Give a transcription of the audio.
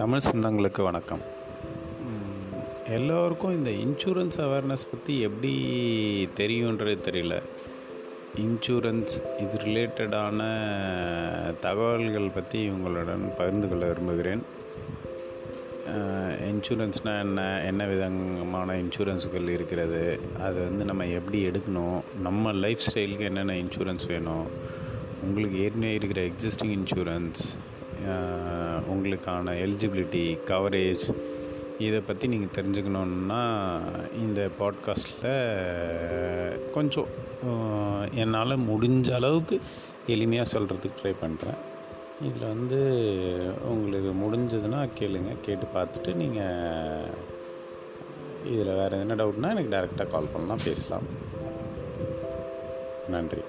தமிழ் சொந்தங்களுக்கு வணக்கம். எல்லோருக்கும் இந்த இன்சூரன்ஸ் அவேர்னஸ் பற்றி எப்படி தெரியுன்றது தெரியல. இன்சூரன்ஸ் இது ரிலேட்டடான தகவல்கள் பற்றி உங்களுடன் பகிர்ந்து கொள்ள விரும்புகிறேன். இன்சூரன்ஸ்னால் என்ன என்ன விதமான இன்சூரன்ஸுகள் இருக்கிறது அது வந்து நம்ம எப்படி எடுக்கணும் நம்ம லைஃப் ஸ்டைலுக்கு என்னென்ன இன்சூரன்ஸ் வேணும் உங்களுக்கு ஏற்கனவே இருக்கிற எக்ஸிஸ்டிங் இன்சூரன்ஸ் உங்களுக்கான எலிஜிபிலிட்டி கவரேஜ் இதை பற்றி நீங்கள் தெரிஞ்சுக்கணுன்னா இந்த பாட்காஸ்ட்டில் கொஞ்சம் என்னால் முடிஞ்ச அளவுக்கு எளிமையாக சொல்கிறதுக்கு ட்ரை பண்ணுறேன் இதில் வந்து உங்களுக்கு முடிஞ்சதுன்னா கேளுங்க கேட்டு பார்த்துட்டு நீங்கள் இதில் வேறு என்ன டவுட்னால் எனக்கு டைரெக்டாக கால் பண்ணலாம் பேசலாம். நன்றி.